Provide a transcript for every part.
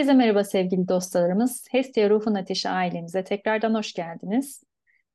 Herkese merhaba sevgili dostlarımız. Hestia Ruhun Ateşi ailemize tekrardan hoş geldiniz.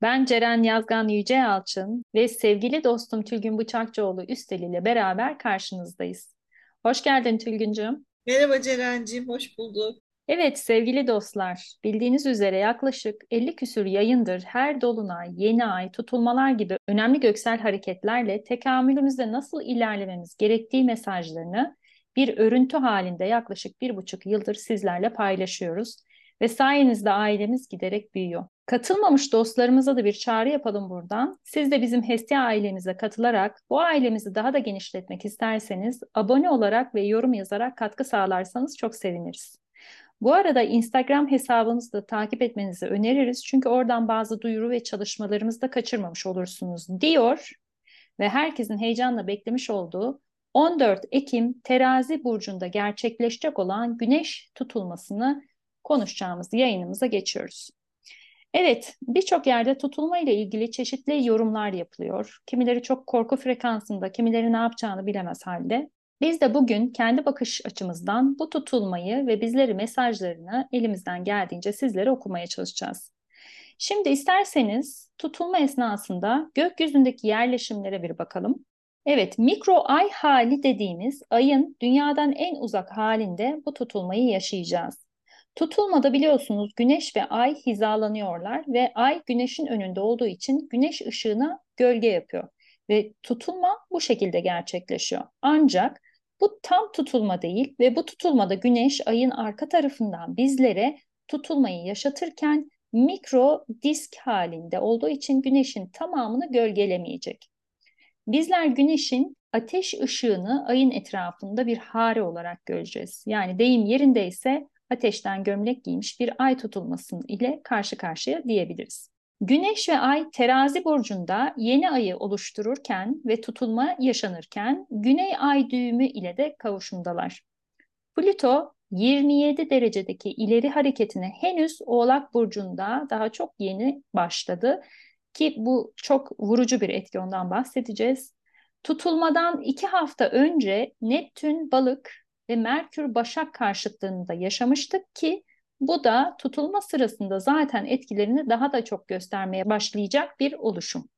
Ben Ceren Yazgan Yüce Yalçın ve sevgili dostum Tülgün Bıçakçıoğlu Üstel ile beraber karşınızdayız. Hoş geldin Tülgüncüğüm. Merhaba Ceren'ciğim, hoş bulduk. Evet sevgili dostlar, bildiğiniz üzere yaklaşık 50 küsür yayındır her dolunay, yeni ay, tutulmalar gibi önemli göksel hareketlerle tekamülümüzde nasıl ilerlememiz gerektiği mesajlarını bir örüntü halinde yaklaşık bir buçuk yıldır sizlerle paylaşıyoruz ve sayenizde ailemiz giderek büyüyor. Katılmamış dostlarımıza da bir çağrı yapalım buradan. Siz de bizim Hestia ailemize katılarak bu ailemizi daha da genişletmek isterseniz abone olarak ve yorum yazarak katkı sağlarsanız çok seviniriz. Bu arada Instagram hesabımızı da takip etmenizi öneririz. Çünkü oradan bazı duyuru ve çalışmalarımızı da kaçırmamış olursunuz diyor ve herkesin heyecanla beklemiş olduğu 14 Ekim terazi burcunda gerçekleşecek olan güneş tutulmasını konuşacağımız yayınımıza geçiyoruz. Evet, birçok yerde tutulma ile ilgili çeşitli yorumlar yapılıyor. Kimileri çok korku frekansında, kimileri ne yapacağını bilemez halde. Biz de bugün kendi bakış açımızdan bu tutulmayı ve bizleri mesajlarını elimizden geldiğince sizlere okumaya çalışacağız. Şimdi isterseniz tutulma esnasında gökyüzündeki yerleşimlere bir bakalım. Evet, mikro ay hali dediğimiz ayın dünyadan en uzak halinde bu tutulmayı yaşayacağız. Tutulmada biliyorsunuz güneş ve ay hizalanıyorlar ve ay güneşin önünde olduğu için güneş ışığına gölge yapıyor. Ve tutulma bu şekilde gerçekleşiyor. Ancak bu tam tutulma değil ve bu tutulmada güneş ayın arka tarafından bizlere tutulmayı yaşatırken mikro disk halinde olduğu için güneşin tamamını gölgelemeyecek. Bizler güneşin ateş ışığını ayın etrafında bir hare olarak göreceğiz. Yani deyim yerindeyse ateşten gömlek giymiş bir ay tutulması ile karşı karşıya diyebiliriz. Güneş ve ay terazi burcunda yeni ayı oluştururken ve tutulma yaşanırken güney ay düğümü ile de kavuşumdalar. Plüto 27 derecedeki ileri hareketine henüz Oğlak Burcu'nda daha çok yeni başladı ki bu çok vurucu bir etki ondan bahsedeceğiz. Tutulmadan iki hafta önce Neptün balık ve Merkür başak karşıtlığında yaşamıştık ki bu da tutulma sırasında zaten etkilerini daha da çok göstermeye başlayacak bir oluşum.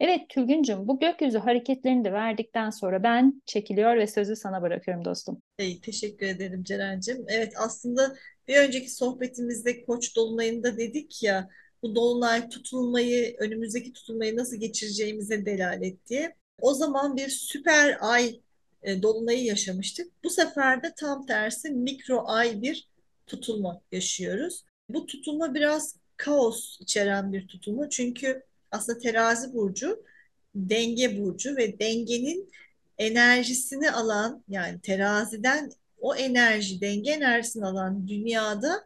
Evet Tülgüncüm bu gökyüzü hareketlerini de verdikten sonra ben çekiliyor ve sözü sana bırakıyorum dostum. Hey, teşekkür ederim Ceren'cim. Evet aslında bir önceki sohbetimizde Koç dolunayında dedik ya bu dolunay tutulmayı, önümüzdeki tutulmayı nasıl geçireceğimize delalet diye. O zaman bir süper ay e, dolunayı yaşamıştık. Bu sefer de tam tersi mikro ay bir tutulma yaşıyoruz. Bu tutulma biraz kaos içeren bir tutulma. Çünkü aslında terazi burcu denge burcu ve dengenin enerjisini alan yani teraziden o enerji, denge enerjisini alan dünyada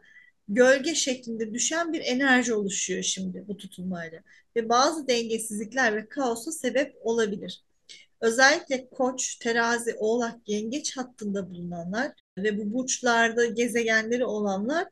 gölge şeklinde düşen bir enerji oluşuyor şimdi bu tutulmayla. Ve bazı dengesizlikler ve kaosa sebep olabilir. Özellikle koç, terazi, oğlak, yengeç hattında bulunanlar ve bu burçlarda gezegenleri olanlar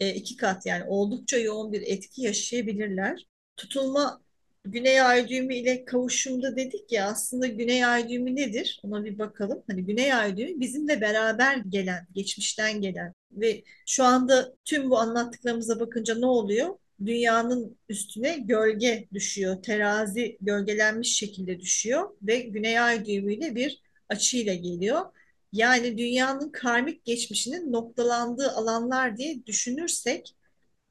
e, iki kat yani oldukça yoğun bir etki yaşayabilirler. Tutulma Güney ay düğümü ile kavuşumda dedik ya aslında Güney ay düğümü nedir? Ona bir bakalım. Hani Güney ay düğümü bizimle beraber gelen, geçmişten gelen ve şu anda tüm bu anlattıklarımıza bakınca ne oluyor? Dünyanın üstüne gölge düşüyor. Terazi gölgelenmiş şekilde düşüyor ve Güney ay düğümüyle bir açıyla geliyor. Yani dünyanın karmik geçmişinin noktalandığı alanlar diye düşünürsek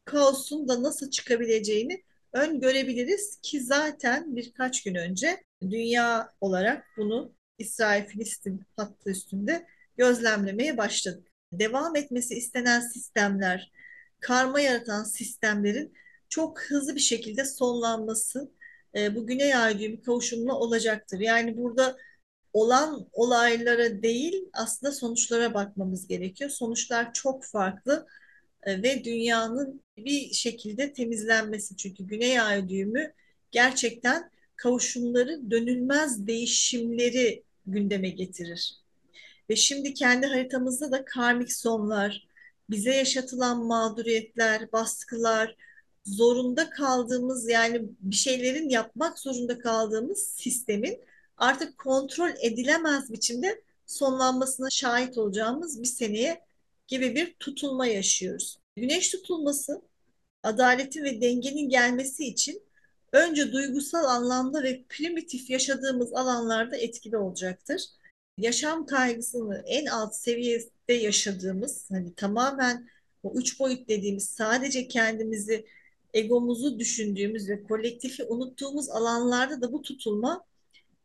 kaosun da nasıl çıkabileceğini öngörebiliriz ki zaten birkaç gün önce dünya olarak bunu İsrail-Filistin hattı üstünde gözlemlemeye başladık. Devam etmesi istenen sistemler, karma yaratan sistemlerin çok hızlı bir şekilde sonlanması e, bu Güney Ay düğümü kavuşumuna olacaktır. Yani burada olan olaylara değil aslında sonuçlara bakmamız gerekiyor. Sonuçlar çok farklı ve dünyanın bir şekilde temizlenmesi. Çünkü Güney Ay düğümü gerçekten kavuşumları, dönülmez değişimleri gündeme getirir. Ve şimdi kendi haritamızda da karmik sonlar, bize yaşatılan mağduriyetler, baskılar, zorunda kaldığımız yani bir şeylerin yapmak zorunda kaldığımız sistemin artık kontrol edilemez biçimde sonlanmasına şahit olacağımız bir seneye gibi bir tutulma yaşıyoruz. Güneş tutulması adaletin ve dengenin gelmesi için önce duygusal anlamda ve primitif yaşadığımız alanlarda etkili olacaktır. Yaşam kaygısını en alt seviyede yaşadığımız, hani tamamen o üç boyut dediğimiz sadece kendimizi, egomuzu düşündüğümüz ve kolektifi unuttuğumuz alanlarda da bu tutulma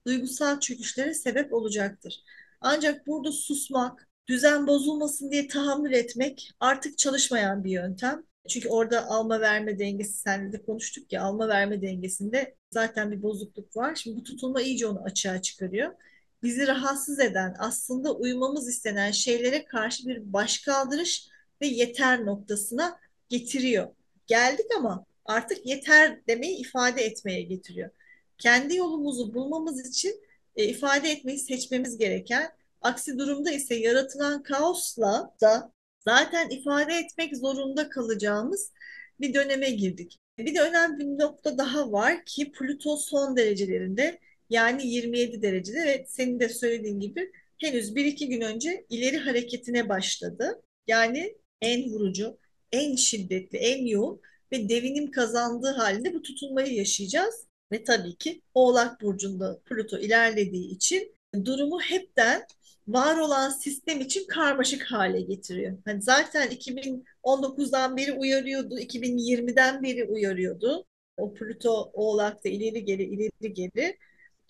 duygusal çöküşlere sebep olacaktır. Ancak burada susmak, düzen bozulmasın diye tahammül etmek artık çalışmayan bir yöntem. Çünkü orada alma verme dengesi senle de konuştuk ya alma verme dengesinde zaten bir bozukluk var. Şimdi bu tutulma iyice onu açığa çıkarıyor. Bizi rahatsız eden aslında uymamız istenen şeylere karşı bir başkaldırış ve yeter noktasına getiriyor. Geldik ama artık yeter demeyi ifade etmeye getiriyor. Kendi yolumuzu bulmamız için e, ifade etmeyi seçmemiz gereken, aksi durumda ise yaratılan kaosla da zaten ifade etmek zorunda kalacağımız bir döneme girdik. Bir de önemli bir nokta daha var ki Plüto son derecelerinde yani 27 derecede ve senin de söylediğin gibi henüz 1-2 gün önce ileri hareketine başladı. Yani en vurucu, en şiddetli, en yoğun ve devinim kazandığı halde bu tutulmayı yaşayacağız. Ve tabii ki Oğlak Burcu'nda Plüto ilerlediği için durumu hepten var olan sistem için karmaşık hale getiriyor. Hani zaten 2019'dan beri uyarıyordu, 2020'den beri uyarıyordu. O Plüto Oğlak'ta ileri geri ileri geri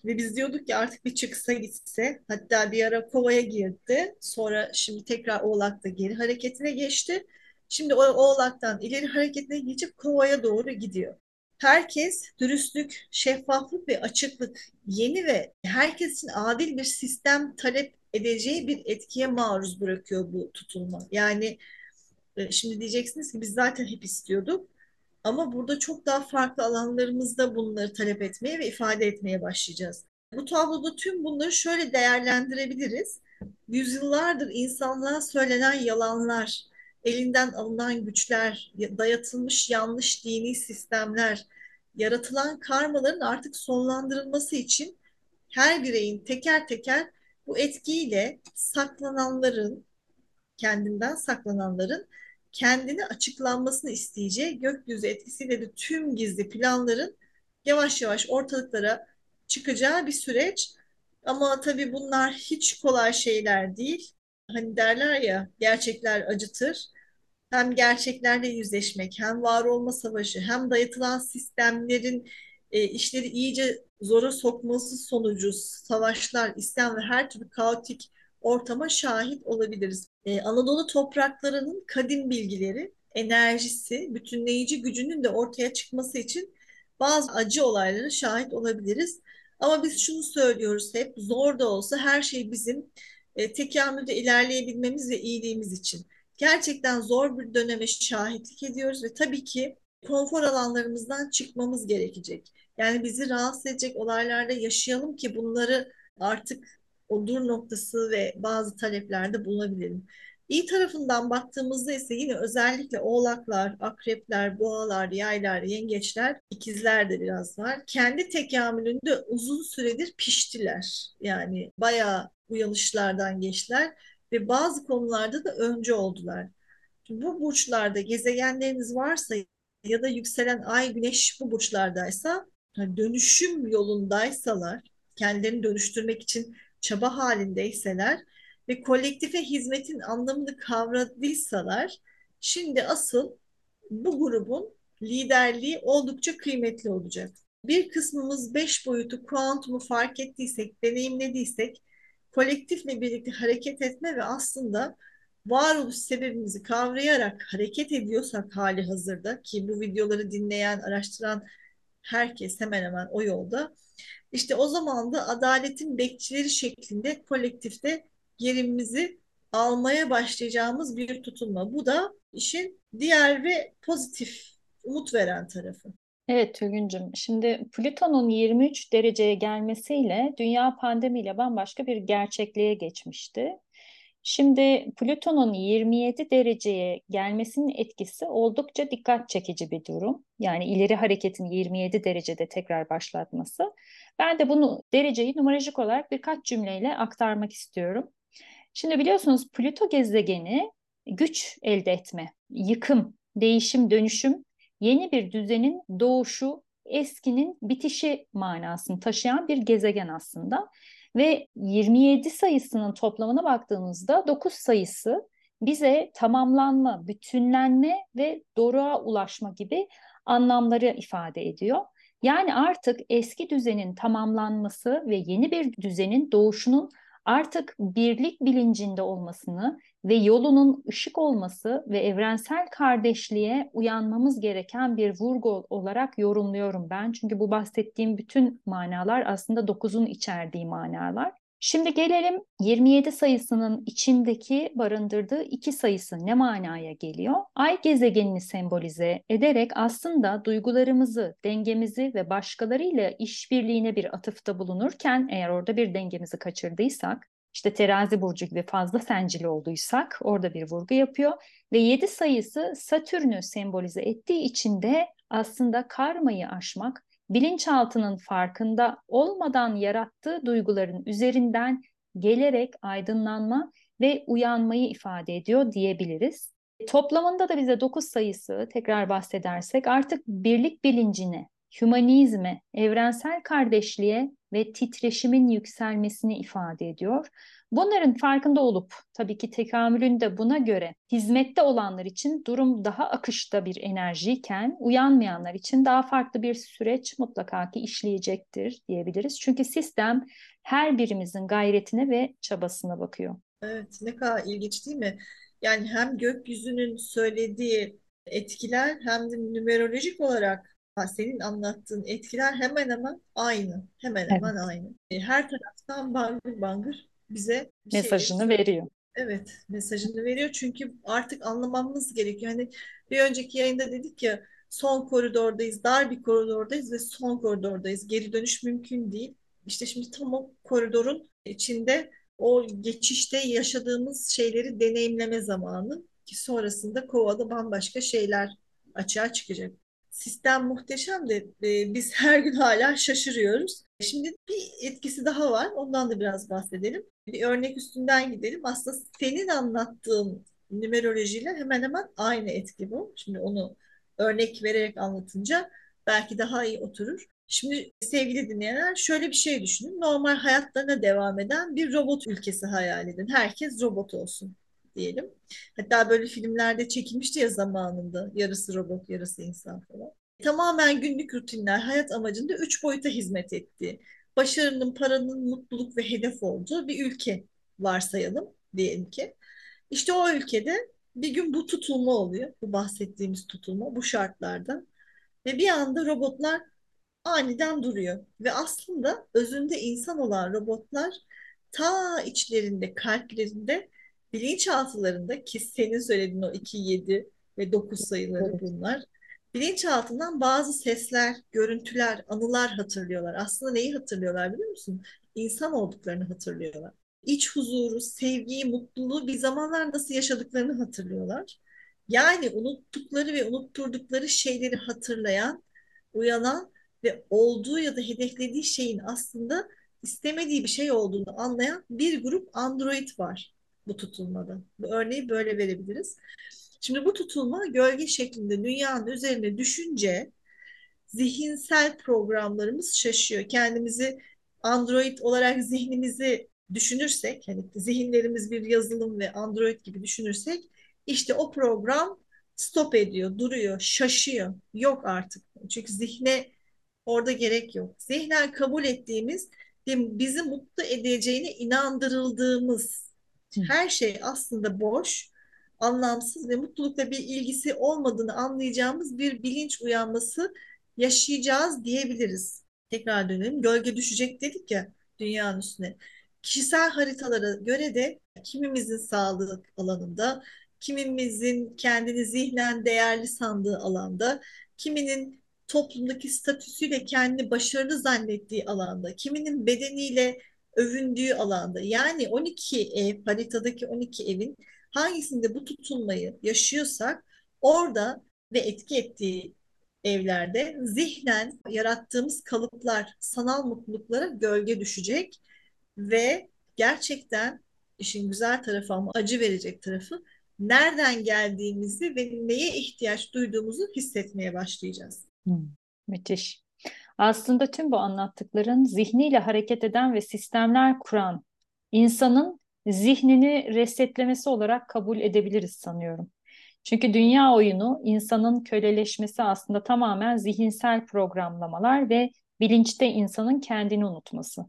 ve biz diyorduk ki artık bir çıksa gitse hatta bir ara Kova'ya girdi. Sonra şimdi tekrar Oğlak'ta geri hareketine geçti. Şimdi o Oğlak'tan ileri hareketine geçip Kova'ya doğru gidiyor. Herkes dürüstlük, şeffaflık ve açıklık yeni ve herkes için adil bir sistem talep edeceği bir etkiye maruz bırakıyor bu tutulma. Yani e, şimdi diyeceksiniz ki biz zaten hep istiyorduk ama burada çok daha farklı alanlarımızda bunları talep etmeye ve ifade etmeye başlayacağız. Bu tabloda tüm bunları şöyle değerlendirebiliriz. Yüzyıllardır insanlığa söylenen yalanlar, elinden alınan güçler, dayatılmış yanlış dini sistemler, yaratılan karmaların artık sonlandırılması için her bireyin teker teker bu etkiyle saklananların, kendinden saklananların kendini açıklanmasını isteyeceği gökyüzü etkisiyle de tüm gizli planların yavaş yavaş ortalıklara çıkacağı bir süreç. Ama tabii bunlar hiç kolay şeyler değil. Hani derler ya gerçekler acıtır. Hem gerçeklerle yüzleşmek, hem var olma savaşı, hem dayatılan sistemlerin e, işleri iyice zora sokması sonucu savaşlar, isyan ve her türlü kaotik ortama şahit olabiliriz. Ee, Anadolu topraklarının kadim bilgileri, enerjisi, bütünleyici gücünün de ortaya çıkması için bazı acı olaylara şahit olabiliriz. Ama biz şunu söylüyoruz hep, zor da olsa her şey bizim e, tekamülde ilerleyebilmemiz ve iyiliğimiz için. Gerçekten zor bir döneme şahitlik ediyoruz ve tabii ki konfor alanlarımızdan çıkmamız gerekecek. Yani bizi rahatsız edecek olaylarda yaşayalım ki bunları artık o dur noktası ve bazı taleplerde bulunabilirim. İyi tarafından baktığımızda ise yine özellikle oğlaklar, akrepler, boğalar, yaylar, yengeçler, ikizler de biraz var. Kendi tekamülünde uzun süredir piştiler. Yani bayağı uyanışlardan geçtiler ve bazı konularda da önce oldular. Bu burçlarda gezegenleriniz varsa ya da yükselen ay güneş bu burçlardaysa dönüşüm yolundaysalar kendilerini dönüştürmek için çaba halindeyseler ve kolektife hizmetin anlamını kavradıysalar şimdi asıl bu grubun liderliği oldukça kıymetli olacak. Bir kısmımız beş boyutu kuantumu fark ettiysek, deneyimlediysek kolektifle birlikte hareket etme ve aslında varoluş sebebimizi kavrayarak hareket ediyorsak hali hazırda ki bu videoları dinleyen, araştıran herkes hemen hemen o yolda işte o zaman da adaletin bekçileri şeklinde kolektifte yerimizi almaya başlayacağımız bir tutunma. Bu da işin diğer ve pozitif, umut veren tarafı. Evet Tülgüncüm, şimdi Plüton'un 23 dereceye gelmesiyle dünya pandemiyle bambaşka bir gerçekliğe geçmişti. Şimdi Plüton'un 27 dereceye gelmesinin etkisi oldukça dikkat çekici bir durum. Yani ileri hareketin 27 derecede tekrar başlatması. Ben de bunu dereceyi numerolojik olarak birkaç cümleyle aktarmak istiyorum. Şimdi biliyorsunuz Plüto gezegeni güç elde etme, yıkım, değişim, dönüşüm, yeni bir düzenin doğuşu, eskinin bitişi manasını taşıyan bir gezegen aslında. Ve 27 sayısının toplamına baktığımızda 9 sayısı bize tamamlanma, bütünlenme ve doruğa ulaşma gibi anlamları ifade ediyor. Yani artık eski düzenin tamamlanması ve yeni bir düzenin doğuşunun artık birlik bilincinde olmasını ve yolunun ışık olması ve evrensel kardeşliğe uyanmamız gereken bir vurgu olarak yorumluyorum ben. Çünkü bu bahsettiğim bütün manalar aslında dokuzun içerdiği manalar. Şimdi gelelim 27 sayısının içindeki barındırdığı iki sayısı ne manaya geliyor? Ay gezegenini sembolize ederek aslında duygularımızı, dengemizi ve başkalarıyla işbirliğine bir atıfta bulunurken eğer orada bir dengemizi kaçırdıysak, işte terazi burcu gibi fazla sencili olduysak orada bir vurgu yapıyor ve 7 sayısı Satürn'ü sembolize ettiği için de aslında karmayı aşmak, bilinçaltının farkında olmadan yarattığı duyguların üzerinden gelerek aydınlanma ve uyanmayı ifade ediyor diyebiliriz. Toplamında da bize 9 sayısı tekrar bahsedersek artık birlik bilincine, hümanizme, evrensel kardeşliğe ve titreşimin yükselmesini ifade ediyor. Bunların farkında olup tabii ki tekamülün de buna göre hizmette olanlar için durum daha akışta bir enerjiyken uyanmayanlar için daha farklı bir süreç mutlaka ki işleyecektir diyebiliriz. Çünkü sistem her birimizin gayretine ve çabasına bakıyor. Evet ne kadar ilginç değil mi? Yani hem gökyüzünün söylediği etkiler hem de numerolojik olarak senin anlattığın etkiler hemen hemen aynı. Hemen evet. hemen aynı. E, her taraftan bangır bangır bize mesajını şey, veriyor. Evet, mesajını veriyor çünkü artık anlamamız gerekiyor. Hani bir önceki yayında dedik ya son koridordayız, dar bir koridordayız ve son koridordayız. Geri dönüş mümkün değil. İşte şimdi tam o koridorun içinde o geçişte yaşadığımız şeyleri deneyimleme zamanı ki sonrasında kovada bambaşka şeyler açığa çıkacak. Sistem muhteşem de e, biz her gün hala şaşırıyoruz. Şimdi bir etkisi daha var. Ondan da biraz bahsedelim. Bir örnek üstünden gidelim. Aslında senin anlattığın numerolojiyle hemen hemen aynı etki bu. Şimdi onu örnek vererek anlatınca belki daha iyi oturur. Şimdi sevgili dinleyenler şöyle bir şey düşünün. Normal hayatlarına devam eden bir robot ülkesi hayal edin. Herkes robot olsun diyelim. Hatta böyle filmlerde çekilmişti ya zamanında. Yarısı robot, yarısı insan falan. Tamamen günlük rutinler hayat amacında üç boyuta hizmet ettiği, başarının, paranın, mutluluk ve hedef olduğu bir ülke varsayalım diyelim ki. İşte o ülkede bir gün bu tutulma oluyor. Bu bahsettiğimiz tutulma bu şartlarda. Ve bir anda robotlar aniden duruyor. Ve aslında özünde insan olan robotlar ta içlerinde, kalplerinde, bilinçaltılarında ki senin söylediğin o 2, 7 ve 9 sayıları bunlar. Bilinçaltından bazı sesler, görüntüler, anılar hatırlıyorlar. Aslında neyi hatırlıyorlar biliyor musun? İnsan olduklarını hatırlıyorlar. İç huzuru, sevgiyi, mutluluğu bir zamanlar nasıl yaşadıklarını hatırlıyorlar. Yani unuttukları ve unutturdukları şeyleri hatırlayan, uyanan ve olduğu ya da hedeflediği şeyin aslında istemediği bir şey olduğunu anlayan bir grup android var bu tutulmada. Bu örneği böyle verebiliriz. Şimdi bu tutulma gölge şeklinde dünyanın üzerine düşünce zihinsel programlarımız şaşıyor. Kendimizi android olarak zihnimizi düşünürsek, hani zihinlerimiz bir yazılım ve android gibi düşünürsek işte o program stop ediyor, duruyor, şaşıyor. Yok artık. Çünkü zihne orada gerek yok. Zihnen kabul ettiğimiz bizi mutlu edeceğine inandırıldığımız her şey aslında boş, anlamsız ve mutlulukla bir ilgisi olmadığını anlayacağımız bir bilinç uyanması yaşayacağız diyebiliriz. Tekrar dönelim. Gölge düşecek dedik ya dünyanın üstüne. Kişisel haritalara göre de kimimizin sağlık alanında, kimimizin kendini zihnen değerli sandığı alanda, kiminin toplumdaki statüsüyle kendini başarılı zannettiği alanda, kiminin bedeniyle övündüğü alanda. Yani 12 ev, haritadaki 12 evin hangisinde bu tutulmayı yaşıyorsak orada ve etki ettiği evlerde zihnen yarattığımız kalıplar, sanal mutluluklara gölge düşecek ve gerçekten işin güzel tarafı ama acı verecek tarafı nereden geldiğimizi ve neye ihtiyaç duyduğumuzu hissetmeye başlayacağız. Hmm, müthiş. Aslında tüm bu anlattıkların zihniyle hareket eden ve sistemler kuran insanın zihnini resetlemesi olarak kabul edebiliriz sanıyorum. Çünkü dünya oyunu insanın köleleşmesi aslında tamamen zihinsel programlamalar ve bilinçte insanın kendini unutması.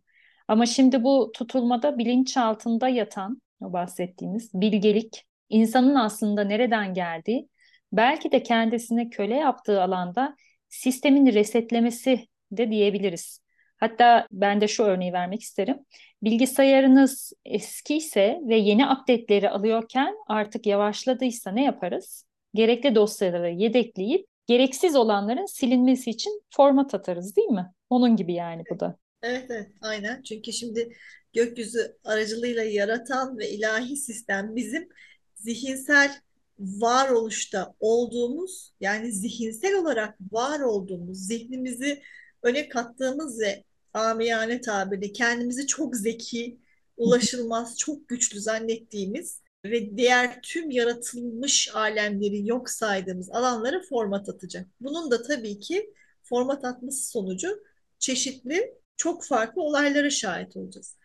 Ama şimdi bu tutulmada bilinç altında yatan o bahsettiğimiz bilgelik, insanın aslında nereden geldiği, belki de kendisine köle yaptığı alanda sistemin resetlemesi de diyebiliriz. Hatta ben de şu örneği vermek isterim. Bilgisayarınız eskiyse ve yeni update'leri alıyorken artık yavaşladıysa ne yaparız? Gerekli dosyaları yedekleyip gereksiz olanların silinmesi için format atarız değil mi? Onun gibi yani bu da. Evet evet aynen. Çünkü şimdi gökyüzü aracılığıyla yaratan ve ilahi sistem bizim zihinsel varoluşta olduğumuz yani zihinsel olarak var olduğumuz zihnimizi öne kattığımız ve amiyane tabirle kendimizi çok zeki, ulaşılmaz, çok güçlü zannettiğimiz ve diğer tüm yaratılmış alemleri yok saydığımız alanlara format atacak. Bunun da tabii ki format atması sonucu çeşitli çok farklı olaylara şahit olacağız.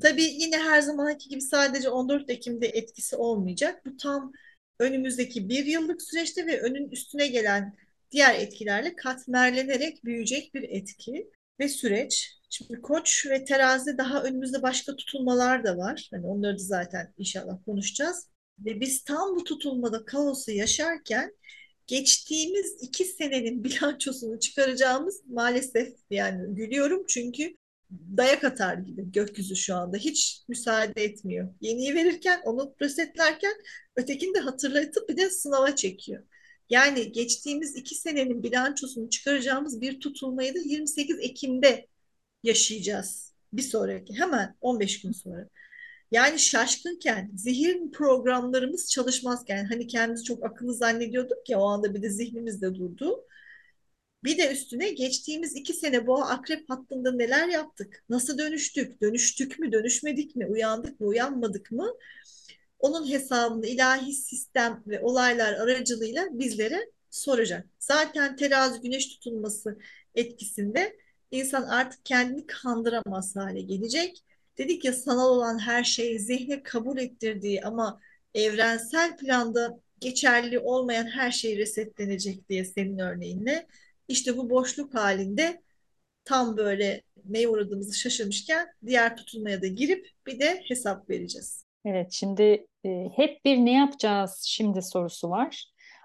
Tabii yine her zamanki gibi sadece 14 Ekim'de etkisi olmayacak. Bu tam önümüzdeki bir yıllık süreçte ve önün üstüne gelen diğer etkilerle katmerlenerek büyüyecek bir etki ve süreç. Şimdi koç ve terazi daha önümüzde başka tutulmalar da var. Hani onları da zaten inşallah konuşacağız. Ve biz tam bu tutulmada kaosu yaşarken geçtiğimiz iki senenin bilançosunu çıkaracağımız maalesef yani gülüyorum çünkü dayak atar gibi gökyüzü şu anda hiç müsaade etmiyor. Yeniyi verirken onu resetlerken ötekini de hatırlatıp bir de sınava çekiyor. Yani geçtiğimiz iki senenin bilançosunu çıkaracağımız bir tutulmayı da 28 Ekim'de yaşayacağız. Bir sonraki hemen 15 gün sonra. Yani şaşkınken, zihin programlarımız çalışmazken, hani kendimizi çok akıllı zannediyorduk ya o anda bir de zihnimiz de durdu. Bir de üstüne geçtiğimiz iki sene boğa akrep hattında neler yaptık? Nasıl dönüştük? Dönüştük mü, dönüşmedik mi? Uyandık mı, uyanmadık mı? Onun hesabını ilahi sistem ve olaylar aracılığıyla bizlere soracak. Zaten terazi güneş tutulması etkisinde insan artık kendini kandıramaz hale gelecek. Dedik ya sanal olan her şeyi zihne kabul ettirdiği ama evrensel planda geçerli olmayan her şey resetlenecek diye senin örneğinle. İşte bu boşluk halinde tam böyle neye uğradığımızı şaşırmışken diğer tutulmaya da girip bir de hesap vereceğiz. Evet, şimdi e, hep bir ne yapacağız şimdi sorusu var.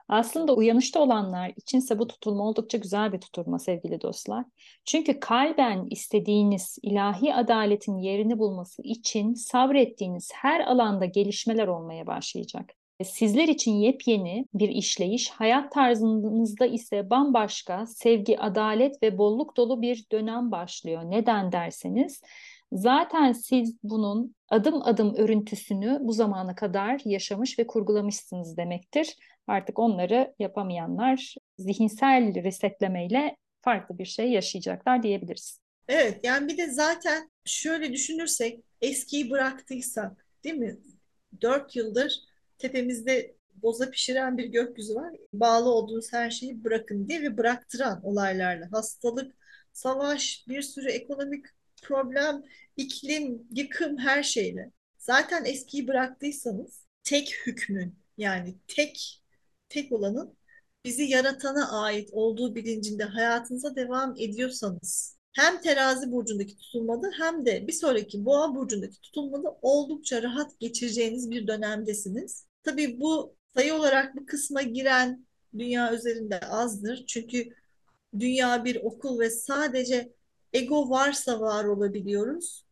Aslında uyanışta olanlar içinse bu tutulma oldukça güzel bir tutulma sevgili dostlar. Çünkü kalben istediğiniz ilahi adaletin yerini bulması için sabrettiğiniz her alanda gelişmeler olmaya başlayacak. Sizler için yepyeni bir işleyiş, hayat tarzınızda ise bambaşka sevgi, adalet ve bolluk dolu bir dönem başlıyor. Neden derseniz, zaten siz bunun adım adım örüntüsünü bu zamana kadar yaşamış ve kurgulamışsınız demektir. Artık onları yapamayanlar zihinsel resetlemeyle farklı bir şey yaşayacaklar diyebiliriz. Evet, yani bir de zaten şöyle düşünürsek eskiyi bıraktıysak, değil mi? Dört yıldır tepemizde boza pişiren bir gökyüzü var. Bağlı olduğunuz her şeyi bırakın diye ve bıraktıran olaylarla. Hastalık, savaş, bir sürü ekonomik problem, iklim, yıkım her şeyle. Zaten eskiyi bıraktıysanız tek hükmün yani tek tek olanın bizi yaratana ait olduğu bilincinde hayatınıza devam ediyorsanız hem terazi burcundaki tutulmada hem de bir sonraki boğa burcundaki tutulmada oldukça rahat geçireceğiniz bir dönemdesiniz. Tabii bu sayı olarak bu kısma giren dünya üzerinde azdır. Çünkü dünya bir okul ve sadece ego varsa var olabiliyoruz.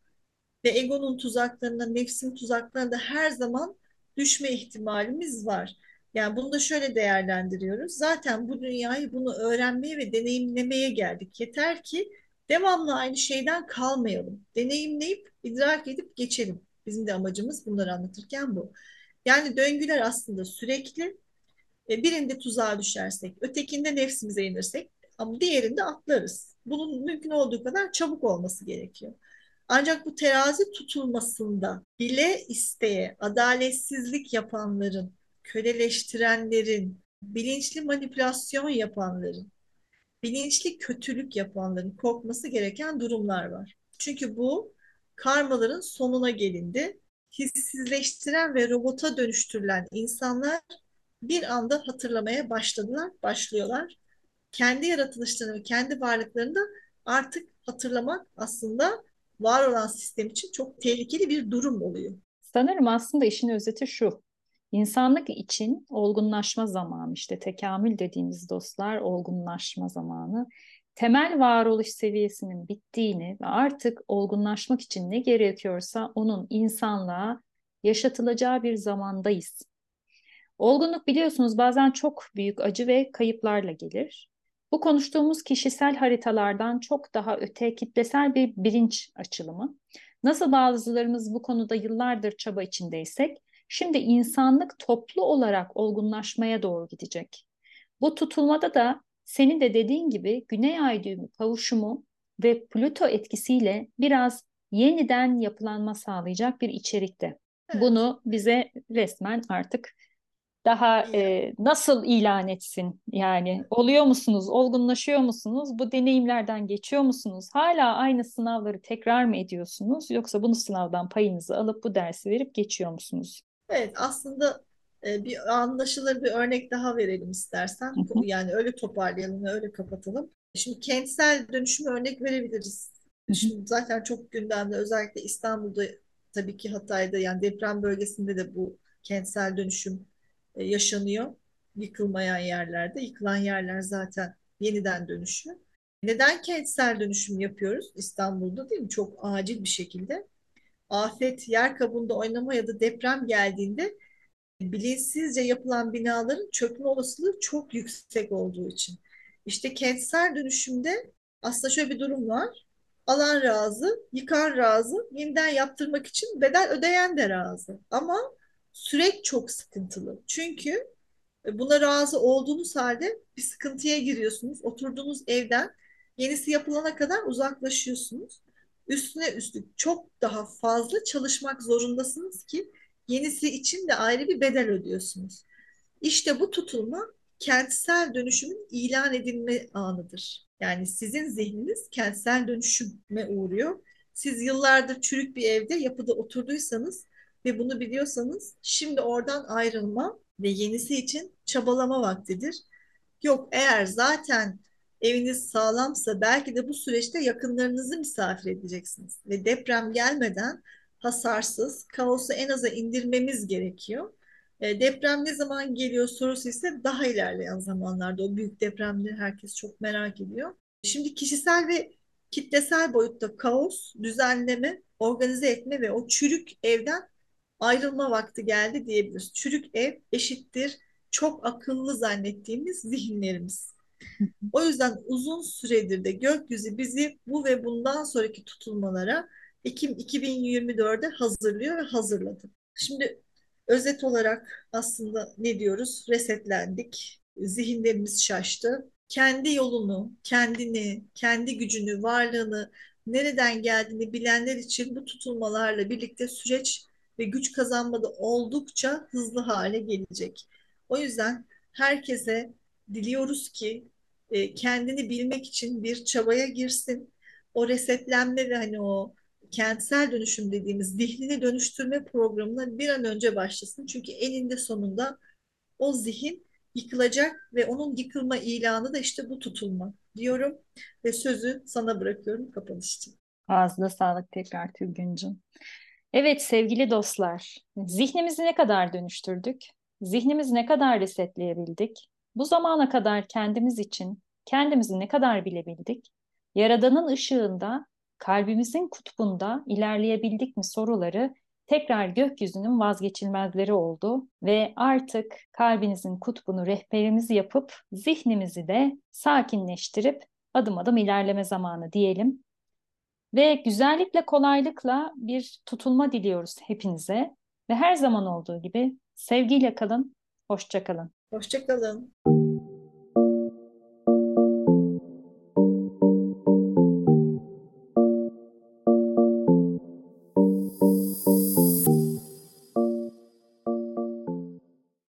Ve egonun tuzaklarına, nefsin tuzaklarına da her zaman düşme ihtimalimiz var. Yani bunu da şöyle değerlendiriyoruz. Zaten bu dünyayı bunu öğrenmeye ve deneyimlemeye geldik. Yeter ki devamlı aynı şeyden kalmayalım. Deneyimleyip, idrak edip geçelim. Bizim de amacımız bunları anlatırken bu. Yani döngüler aslında sürekli. E, birinde tuzağa düşersek, ötekinde nefsimize inirsek ama diğerinde atlarız. Bunun mümkün olduğu kadar çabuk olması gerekiyor. Ancak bu terazi tutulmasında bile isteye adaletsizlik yapanların köleleştirenlerin, bilinçli manipülasyon yapanların, bilinçli kötülük yapanların korkması gereken durumlar var. Çünkü bu karmaların sonuna gelindi. Hissizleştiren ve robota dönüştürülen insanlar bir anda hatırlamaya başladılar, başlıyorlar. Kendi yaratılışlarını ve kendi varlıklarını da artık hatırlamak aslında var olan sistem için çok tehlikeli bir durum oluyor. Sanırım aslında işin özeti şu. İnsanlık için olgunlaşma zamanı işte tekamül dediğimiz dostlar olgunlaşma zamanı. Temel varoluş seviyesinin bittiğini ve artık olgunlaşmak için ne gerekiyorsa onun insanlığa yaşatılacağı bir zamandayız. Olgunluk biliyorsunuz bazen çok büyük acı ve kayıplarla gelir. Bu konuştuğumuz kişisel haritalardan çok daha öte kitlesel bir bilinç açılımı. Nasıl bazılarımız bu konuda yıllardır çaba içindeysek, şimdi insanlık toplu olarak olgunlaşmaya doğru gidecek. Bu tutulmada da senin de dediğin gibi Güney Ay düğümü kavuşumu ve Plüto etkisiyle biraz yeniden yapılanma sağlayacak bir içerikte. Evet. Bunu bize resmen artık daha e, nasıl ilan etsin? Yani oluyor musunuz, olgunlaşıyor musunuz? Bu deneyimlerden geçiyor musunuz? Hala aynı sınavları tekrar mı ediyorsunuz? Yoksa bunu sınavdan payınızı alıp bu dersi verip geçiyor musunuz? Evet, aslında e, bir anlaşılır bir örnek daha verelim istersen. Hı hı. Yani öyle toparlayalım öyle kapatalım. Şimdi kentsel dönüşümü örnek verebiliriz. Hı hı. Şimdi zaten çok gündemde özellikle İstanbul'da tabii ki Hatay'da yani deprem bölgesinde de bu kentsel dönüşüm yaşanıyor. Yıkılmayan yerlerde. Yıkılan yerler zaten yeniden dönüşüyor. Neden kentsel dönüşüm yapıyoruz İstanbul'da değil mi? Çok acil bir şekilde. Afet, yer kabuğunda oynama ya da deprem geldiğinde bilinçsizce yapılan binaların çökme olasılığı çok yüksek olduğu için. İşte kentsel dönüşümde aslında şöyle bir durum var. Alan razı, yıkan razı, yeniden yaptırmak için bedel ödeyen de razı. Ama süreç çok sıkıntılı. Çünkü e, buna razı olduğunuz halde bir sıkıntıya giriyorsunuz. Oturduğunuz evden yenisi yapılana kadar uzaklaşıyorsunuz. Üstüne üstlük çok daha fazla çalışmak zorundasınız ki yenisi için de ayrı bir bedel ödüyorsunuz. İşte bu tutulma kentsel dönüşümün ilan edilme anıdır. Yani sizin zihniniz kentsel dönüşüme uğruyor. Siz yıllardır çürük bir evde yapıda oturduysanız ve bunu biliyorsanız şimdi oradan ayrılma ve yenisi için çabalama vaktidir. Yok eğer zaten eviniz sağlamsa belki de bu süreçte yakınlarınızı misafir edeceksiniz ve deprem gelmeden hasarsız kaosu en aza indirmemiz gerekiyor. E, deprem ne zaman geliyor sorusu ise daha ilerleyen zamanlarda o büyük depremleri herkes çok merak ediyor. Şimdi kişisel ve kitlesel boyutta kaos, düzenleme, organize etme ve o çürük evden ayrılma vakti geldi diyebiliriz. Çürük ev eşittir çok akıllı zannettiğimiz zihinlerimiz. O yüzden uzun süredir de gökyüzü bizi bu ve bundan sonraki tutulmalara Ekim 2024'de hazırlıyor ve hazırladı. Şimdi özet olarak aslında ne diyoruz? Resetlendik, zihinlerimiz şaştı. Kendi yolunu, kendini, kendi gücünü, varlığını, nereden geldiğini bilenler için bu tutulmalarla birlikte süreç ve güç kazanmada oldukça hızlı hale gelecek. O yüzden herkese diliyoruz ki e, kendini bilmek için bir çabaya girsin. O resetlenme ve hani o kentsel dönüşüm dediğimiz zihnini dönüştürme programına bir an önce başlasın. Çünkü eninde sonunda o zihin yıkılacak ve onun yıkılma ilanı da işte bu tutulma diyorum ve sözü sana bırakıyorum kapanış için. Ağzına sağlık tekrar Tülgüncüm. Evet sevgili dostlar, zihnimizi ne kadar dönüştürdük? Zihnimizi ne kadar resetleyebildik? Bu zamana kadar kendimiz için kendimizi ne kadar bilebildik? Yaradanın ışığında, kalbimizin kutbunda ilerleyebildik mi soruları tekrar gökyüzünün vazgeçilmezleri oldu ve artık kalbinizin kutbunu rehberimiz yapıp zihnimizi de sakinleştirip adım adım ilerleme zamanı diyelim. Ve güzellikle, kolaylıkla bir tutulma diliyoruz hepinize. Ve her zaman olduğu gibi sevgiyle kalın, hoşça kalın. Hoşça kalın.